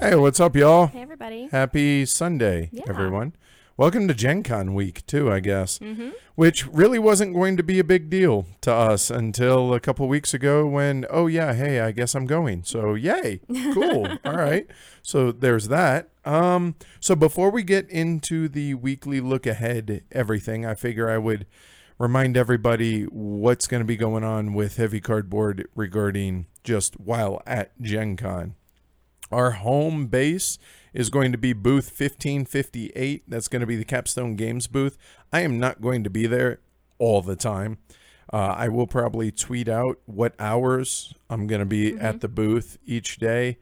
Hey, what's up, y'all? Hey, everybody. Happy Sunday, Yeah. everyone. Welcome to Gen Con week, too, I guess, Mm-hmm. which really wasn't going to be a big deal to us until a couple weeks ago when, oh, yeah, hey, I guess I'm going. So, yay. Cool. All right. So, there's that. Um, so, before we get into the weekly look ahead, everything, I figure I would remind everybody what's going to be going on with Heavy Cardboard regarding just while at Gen Con. Our home base is going to be booth 1558. That's going to be the Capstone Games booth. I am not going to be there all the time. Uh, I will probably tweet out what hours I'm going to be at the booth each day.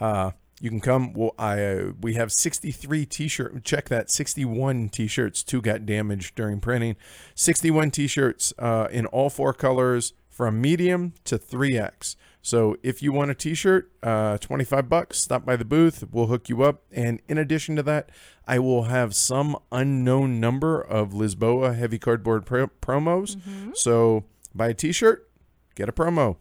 Uh, you can come. Well, I uh, we have 63 t-shirt. Check that 61 t-shirts. Two got damaged during printing. 61 t-shirts uh, in all four colors from medium to 3x. So if you want a t-shirt, uh, 25 bucks, stop by the booth. We'll hook you up. And in addition to that, I will have some unknown number of Lisboa heavy cardboard pro- promos. So buy a t-shirt, get a promo.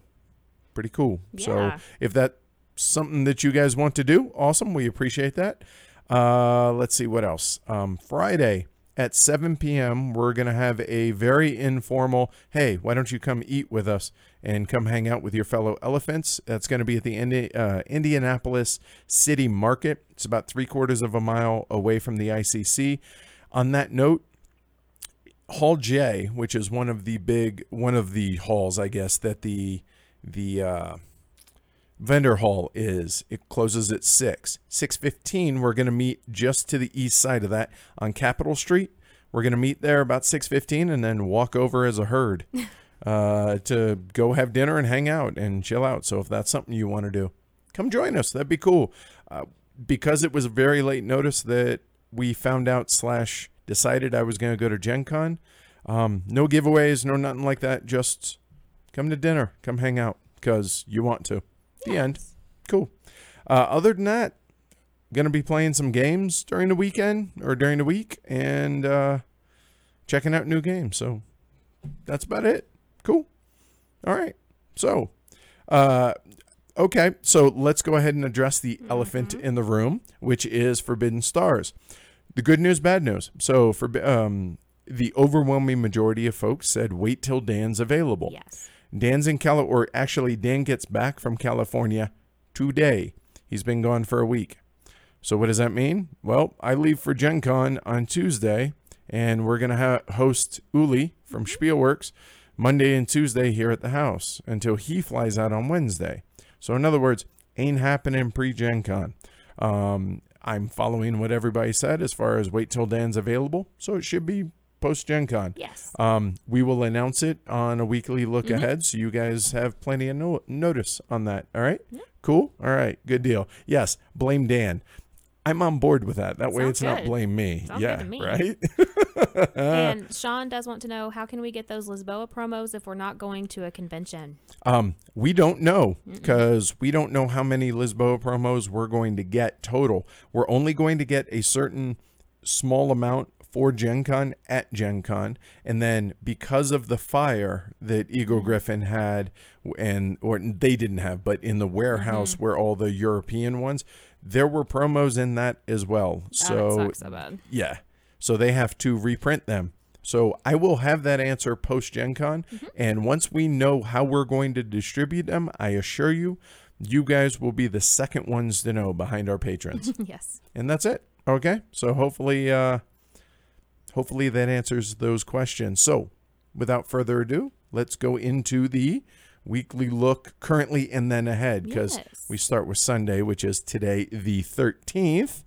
Pretty cool. So if that's something that you guys want to do, awesome. We appreciate that. Uh, let's see what else. Um, Friday at 7 p.m., we're going to have a very informal, hey, why don't you come eat with us and come hang out with your fellow elephants? That's going to be at the Indi- uh, Indianapolis City Market. It's about three quarters of a mile away from the ICC. On that note, Hall J, which is one of the big, one of the halls, I guess, that the, the, uh, vendor hall is. It closes at 6 6.15 we're going to meet just to the east side of that on capitol street. We're going to meet there about 6.15 and then walk over as a herd uh, to go have dinner and hang out and chill out. So if that's something you want to do come join us. That'd be cool. Uh, because it was very late notice that we found out slash decided i was going to go to gen con um, no giveaways no nothing like that. Just come to dinner come hang out because you want to the end. Cool. Uh, other than that, gonna be playing some games during the weekend or during the week and uh, checking out new games. So that's about it. Cool. All right. So, uh, okay. So let's go ahead and address the elephant in the room, which is Forbidden Stars. The good news, bad news. So for um, the overwhelming majority of folks said wait till Dan's available. Yes. Dan's in Cali, or actually, Dan gets back from California today. He's been gone for a week. So, what does that mean? Well, I leave for Gen Con on Tuesday, and we're going to ha- host Uli from Spielworxx Monday and Tuesday here at the house until he flies out on Wednesday. So, in other words, ain't happening pre Gen Con. Um, I'm following what everybody said as far as wait till Dan's available. So, it should be post Gen Con. Yes. Um, we will announce it on a weekly look ahead, so you guys have plenty of no- notice on that. All right, cool. All right, good deal. Yes, blame Dan. I'm on board with that. That way, it's not blame me. Sounds yeah, me. right. and Sean does want to know how can we get those Lisboa promos if we're not going to a convention? Um, we don't know because we don't know how many Lisboa promos we're going to get total. We're only going to get a certain small amount for Gen Con at Gen Con. And then because of the fire that Eagle mm-hmm. Gryphon had and or they didn't have, but in the warehouse mm-hmm. where all the European ones, there were promos in that as well. Oh, So so bad. yeah. So they have to reprint them. So I will have that answer post Gen Con. Mm-hmm. And once we know how we're going to distribute them, I assure you, you guys will be the second ones to know behind our patrons. yes. and that's it. Okay. So hopefully, uh, hopefully that answers those questions. So without further ado, let's go into the weekly look currently and then ahead because Yes. we start with Sunday, which is today, the 13th,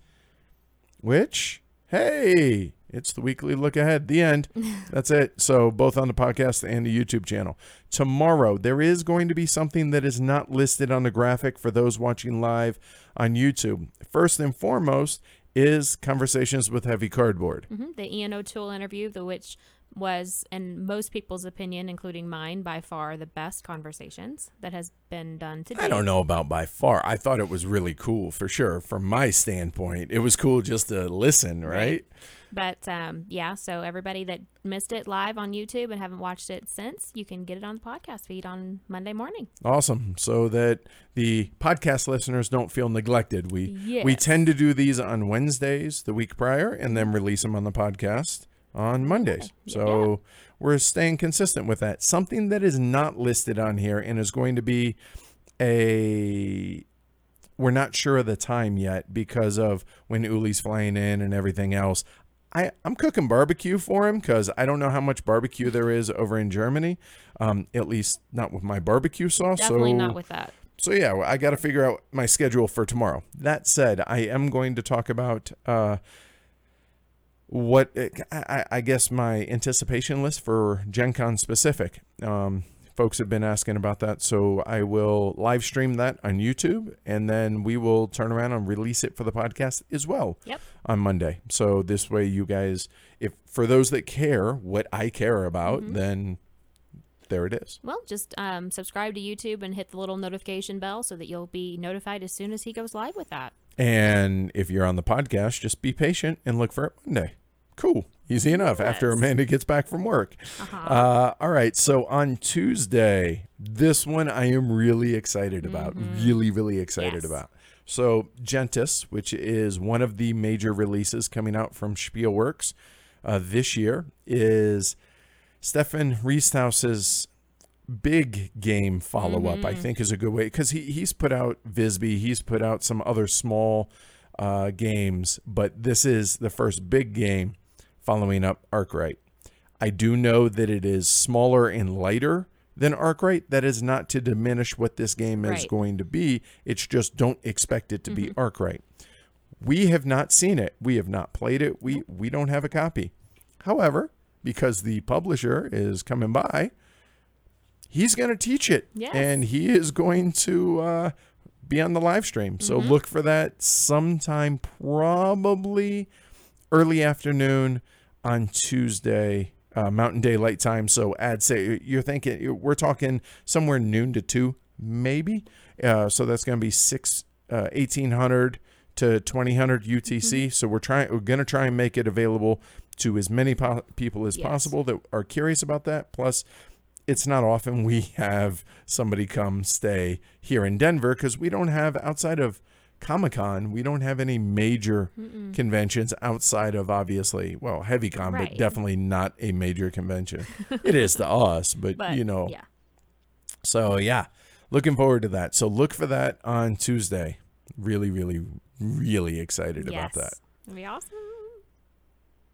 which, hey, it's the weekly look ahead. The end. That's it. So, both on the podcast and the YouTube channel. Tomorrow, there is going to be something that is not listed on the graphic for those watching live on YouTube. First and foremost is Conversations with Heavy Cardboard. hmm The Ian O'Toole interview, the which was, in most people's opinion, including mine, by far the best conversations that has been done today. I don't know about by far. I thought it was really cool for sure. From my standpoint, it was cool just to listen, right? Right. But um, yeah, so everybody that missed it live on YouTube and haven't watched it since, you can get it on the podcast feed on Monday morning. Awesome. So that the podcast listeners don't feel neglected. We we tend to do these on Wednesdays the week prior and then release them on the podcast on Mondays. Yeah. So we're staying consistent with that. Something that is not listed on here and is going to be a we're not sure of the time yet because of when Uli's flying in and everything else. I, I'm cooking barbecue for him because I don't know how much barbecue there is over in Germany. Um, at least not with my barbecue sauce. Definitely so not with that. so yeah, I got to figure out my schedule for tomorrow. That said, I am going to talk about uh, what I, I- I guess my anticipation list for Gen Con specific. Um, folks have been asking about that, so I will live stream that on YouTube, and then we will turn around and release it for the podcast as well Yep. on Monday. So this way, you guys, if for those that care what I care about, Mm-hmm. then there it is. Well, just um, subscribe to YouTube and hit the little notification bell so that you'll be notified as soon as he goes live with that. And if you're on the podcast, just be patient and look for it Monday. Cool. Easy enough after Amanda gets back from work. Uh-huh. Uh, all right. So on Tuesday, this one I am really excited about. Really, really excited Mm-hmm. Yes. about. So Gentes, which is one of the major releases coming out from Spielworxx uh, this year, is Stefan Risthaus's big game follow up. I think is a good way because he he's put out Visby, he's put out some other small uh, games, but this is the first big game following up Arkwright. I do know that it is smaller and lighter than Arkwright. That is not to diminish what this game is going to be. It's just don't expect it to be Arkwright. We have not seen it. We have not played it. We we don't have a copy. However, because the publisher is coming by, he's going to teach it, Yes. and he is going to uh, be on the live stream. So look for that sometime, probably early afternoon on Tuesday, uh, Mountain Daylight Time. So add say you're thinking we're talking somewhere noon to two, maybe. Uh, so that's going to be six uh, eighteen hundred to twenty hundred UTC. So we're trying we're going to try and make it available to as many po- people as Yes. possible that are curious about that. Plus. It's not often we have somebody come stay here in Denver because we don't have outside of Comic Con, we don't have any major conventions outside of obviously, well, Heavy Con, but definitely not a major convention. it is to us, but, But you know, yeah, so yeah, looking forward to that. So look for that on Tuesday. Really, really, really excited about that. It'll be awesome.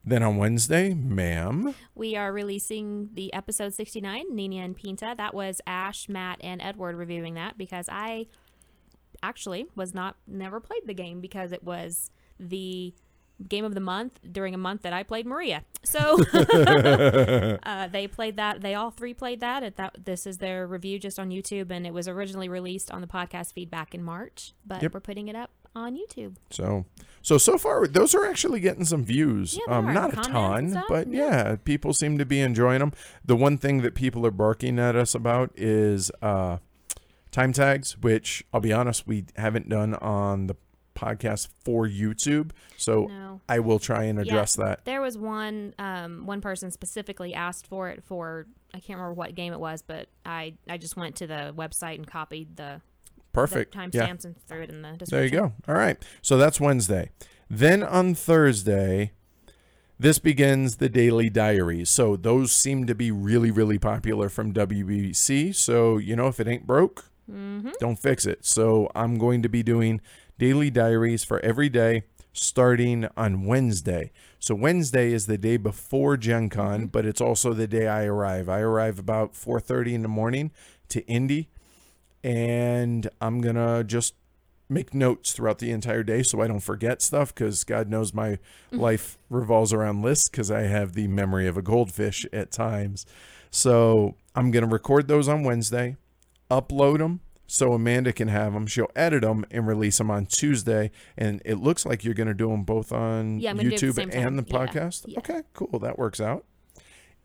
Then on Wednesday, ma'am, We are releasing the episode 69, Nina and Pinta. That was Ash, Matt, and Edward reviewing that because I actually was not never played the game because it was the game of the month during a month that I played Maria. So uh, they played that. They all three played that. At that this is their review just on YouTube, and it was originally released on the podcast feed back in March, but Yep. we're putting it up on YouTube. So, so so far, those are actually getting some views. Yeah, um, not a ton, but yeah. yeah. people seem to be enjoying them. The one thing that people are barking at us about is uh, time tags, which I'll be honest, we haven't done on the podcast for YouTube. So No. I will try and address that. There was one um, one person specifically asked for it for I can't remember what game it was, but I I just went to the website and copied the, Perfect. the yeah. and threw it in the description. There you go. All right. So that's Wednesday. Then on Thursday, this begins the daily diaries. So those seem to be really, really popular from WBC. So, you know, if it ain't broke, Mm-hmm. don't fix it. So I'm going to be doing daily diaries for every day starting on Wednesday. So Wednesday is the day before Gen Con, but it's also the day I arrive. I arrive about 4:30 in the morning to Indy and I'm going to just make notes throughout the entire day so I don't forget stuff cuz God knows my life revolves around lists cuz I have the memory of a goldfish at times. So I'm going to record those on Wednesday upload them so Amanda can have them. She'll edit them and release them on Tuesday. And it looks like you're going to do them both on Yeah, I'm gonna do it at the YouTube and the podcast. Yeah. Okay, cool. That works out.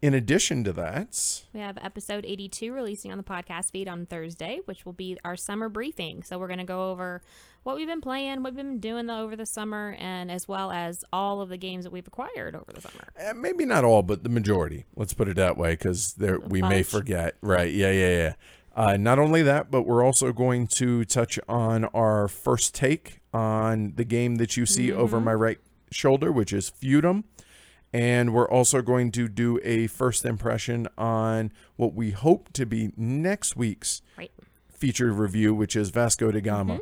in addition to that, We have episode 82 releasing on the podcast feed on Thursday, which will be our summer briefing. So we're going to go over what we've been playing, what we've been doing over the summer, and as well as all of the games that we've acquired over the summer. eh, maybe not all, but the majority. Let's put it that way, because there we may forget. Right? Yeah, yeah, yeah. Uh, not only that, but we're also going to touch on our first take on the game that you see over my right shoulder, which is Feudum. And we're also going to do a first impression on what we hope to be next week's Right. featured review, which is Vasco da Gama,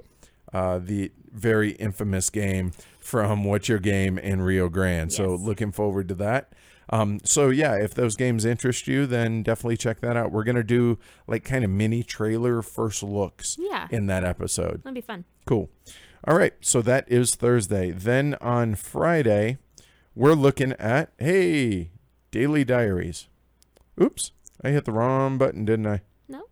uh, the very infamous game from What's Your Game in Rio Grande. So looking forward to that. Um, so yeah, if those games interest you, then definitely check that out. We're gonna do like kind of mini trailer first looks Yeah. in that episode. That'd be fun. Cool. All right, so that is Thursday. Then on Friday, we're looking at hey, daily diaries. Oops, I hit the wrong button, didn't I? No?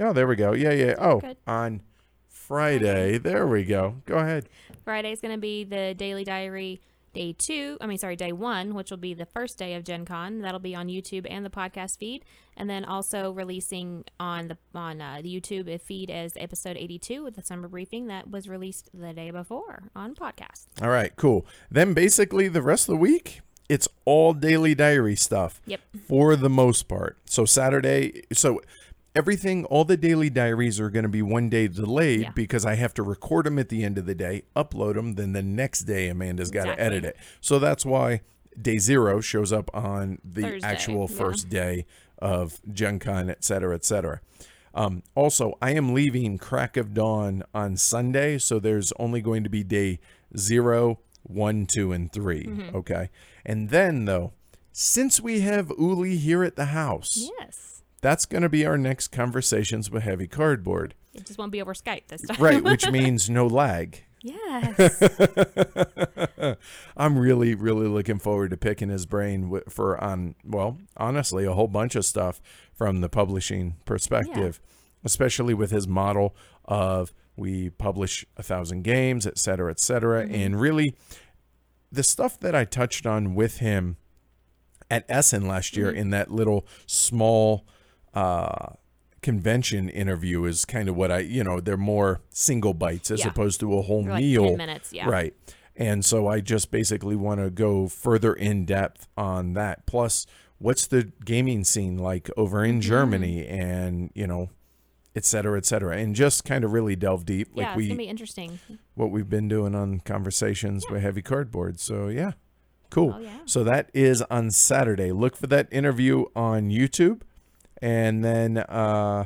Oh, there we go. Yeah, yeah. Oh, good. on Friday. There we go. Go ahead. Friday's going to be the daily diary day two. I mean, sorry, day one, which will be the first day of Gen Con. That'll be on YouTube and the podcast feed, and then also releasing on the on uh, the YouTube feed as episode 82 with the summer briefing that was released the day before on podcast. All right, cool. Then basically the rest of the week, it's all daily diary stuff. Yep. For the most part. So Saturday, so everything, all the daily diaries are going to be one day delayed Yeah. because I have to record them at the end of the day, upload them, then the next day Amanda's got to Exactly. edit it. So that's why day zero shows up on the Thursday, actual yeah. first day of Gen Con, et cetera, et cetera. Um, also, I am leaving crack of dawn on Sunday, so there's only going to be day zero, one, two, and 3 Mm-hmm. Okay. And then, though, since we have Uli here at the house, Yes. That's going to be our next conversations with Heavy Cardboard. It just won't be over Skype this time. Right, which means no lag. Yes. I'm really, really looking forward to picking his brain for on well, honestly, a whole bunch of stuff from the publishing perspective, especially with his model of we publish a thousand games, et cetera, et cetera, mm-hmm. and really the stuff that I touched on with him at Essen last year mm-hmm. in that little small uh, convention interview is kind of what I, you know, they're more single bites as Yeah. opposed to a whole like meal. 10 minutes, yeah. Right. And so I just basically want to go further in depth on that. Plus, what's the gaming scene like over Mm-hmm. in Germany and, you know, et cetera, et cetera. And just kind of really delve deep like yeah, it's we going to be interesting. what we've been doing on conversations with heavy cardboard. So yeah. Cool. Oh, yeah. So that is on Saturday. Look for that interview on YouTube and then uh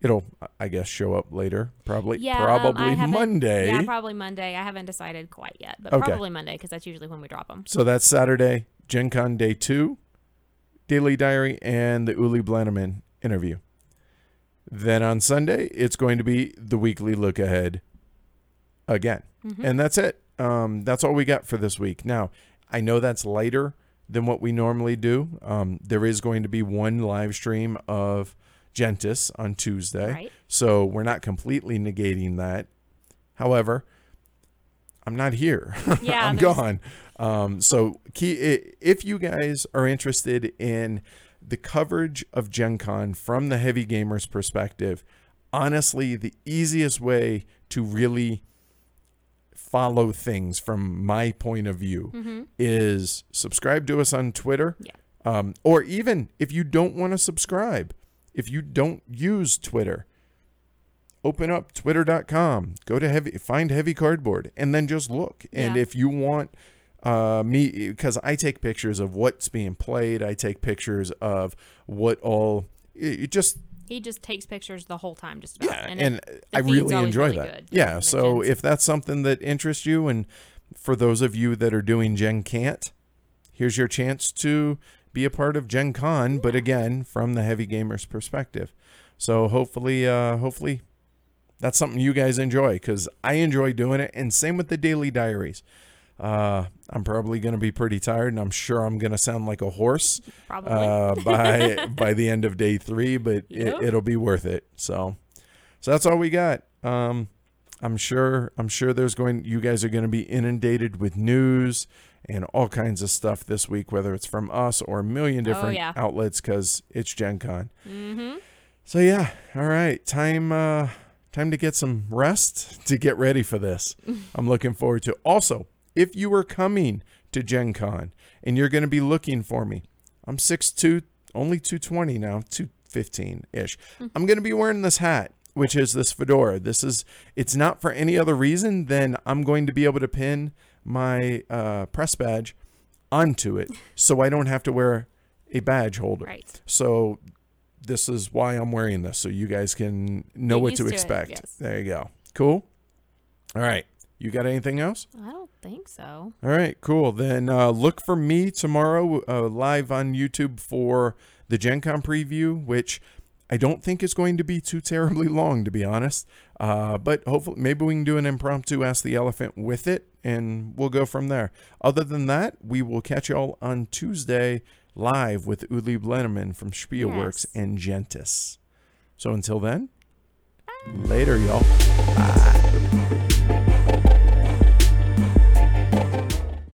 it'll I guess show up later. Probably Yeah, um, probably haven't- Monday. Yeah, probably Monday. I haven't decided quite yet, but Okay. probably Monday because that's usually when we drop them. So that's Saturday, Gen Con Day 2, Daily Diary, and the Uli Blennemann interview. Then on Sunday, it's going to be the weekly look ahead again. And that's it. Um, that's all we got for this week. Now, I know that's lighter than what we normally do. Um, there is going to be one live stream of Gentes on Tuesday. Right. So we're not completely negating that. However, I'm not here. Yeah, I'm there's- gone. Um, so key, if you guys are interested in the coverage of Gen Con from the heavy gamers perspective, honestly, the easiest way to really follow things from my point of view is subscribe to us on Twitter. Yeah. Um, or even if you don't want to subscribe, if you don't use Twitter, open up twitter.com, go to heavy, find heavy cardboard, and then just look. And Yeah. if you want uh, me, because I take pictures of what's being played, I take pictures of what all, it, it just He just takes pictures the whole time, just about. yeah, and, and, it- I really enjoy really that. good, yeah, so if that's something that interests you, and for those of you that are doing Gen Can't, here's your chance to be a part of Gen Con, but again, from the heavy gamers perspective. So hopefully, uh, hopefully, that's something you guys enjoy because I enjoy doing it, and same with the daily diaries. Uh, I'm probably going to be pretty tired, and I'm sure I'm going to sound like a horse probably. uh, by by the end of day three, but Yep. it, it'll be worth it. So, so that's all we got. Um, I'm sure I'm sure there's going you guys are going to be inundated with news and all kinds of stuff this week, whether it's from us or a million different Oh, yeah. outlets because it's Gen Con. Mm-hmm. So yeah, all right, time uh, time to get some rest to get ready for this. I'm looking forward to. Also, if you are coming to Gen Con and you're going to be looking for me, I'm 6'2", only 220 now, 215 ish. I'm going to be wearing this hat, which is this fedora. This is it's not for any other reason than I'm going to be able to pin my uh, press badge onto it, so I don't have to wear a badge holder. Right. So this is why I'm wearing this, so you guys can know Get what to to it, expect. yes. There you go. Cool. All right. You got anything else? I don't think so. All right, cool. Then uh, look for me tomorrow uh, live on YouTube for the Gen Con preview, which I don't think is going to be too terribly long, to be honest. Uh, but hopefully, maybe we can do an impromptu Ask the Elephant with it, and we'll go from there. Other than that, we will catch y'all on Tuesday live with Uli Blennemann from Spielworxx Yes. and Gentes. So until then, later, y'all. Bye.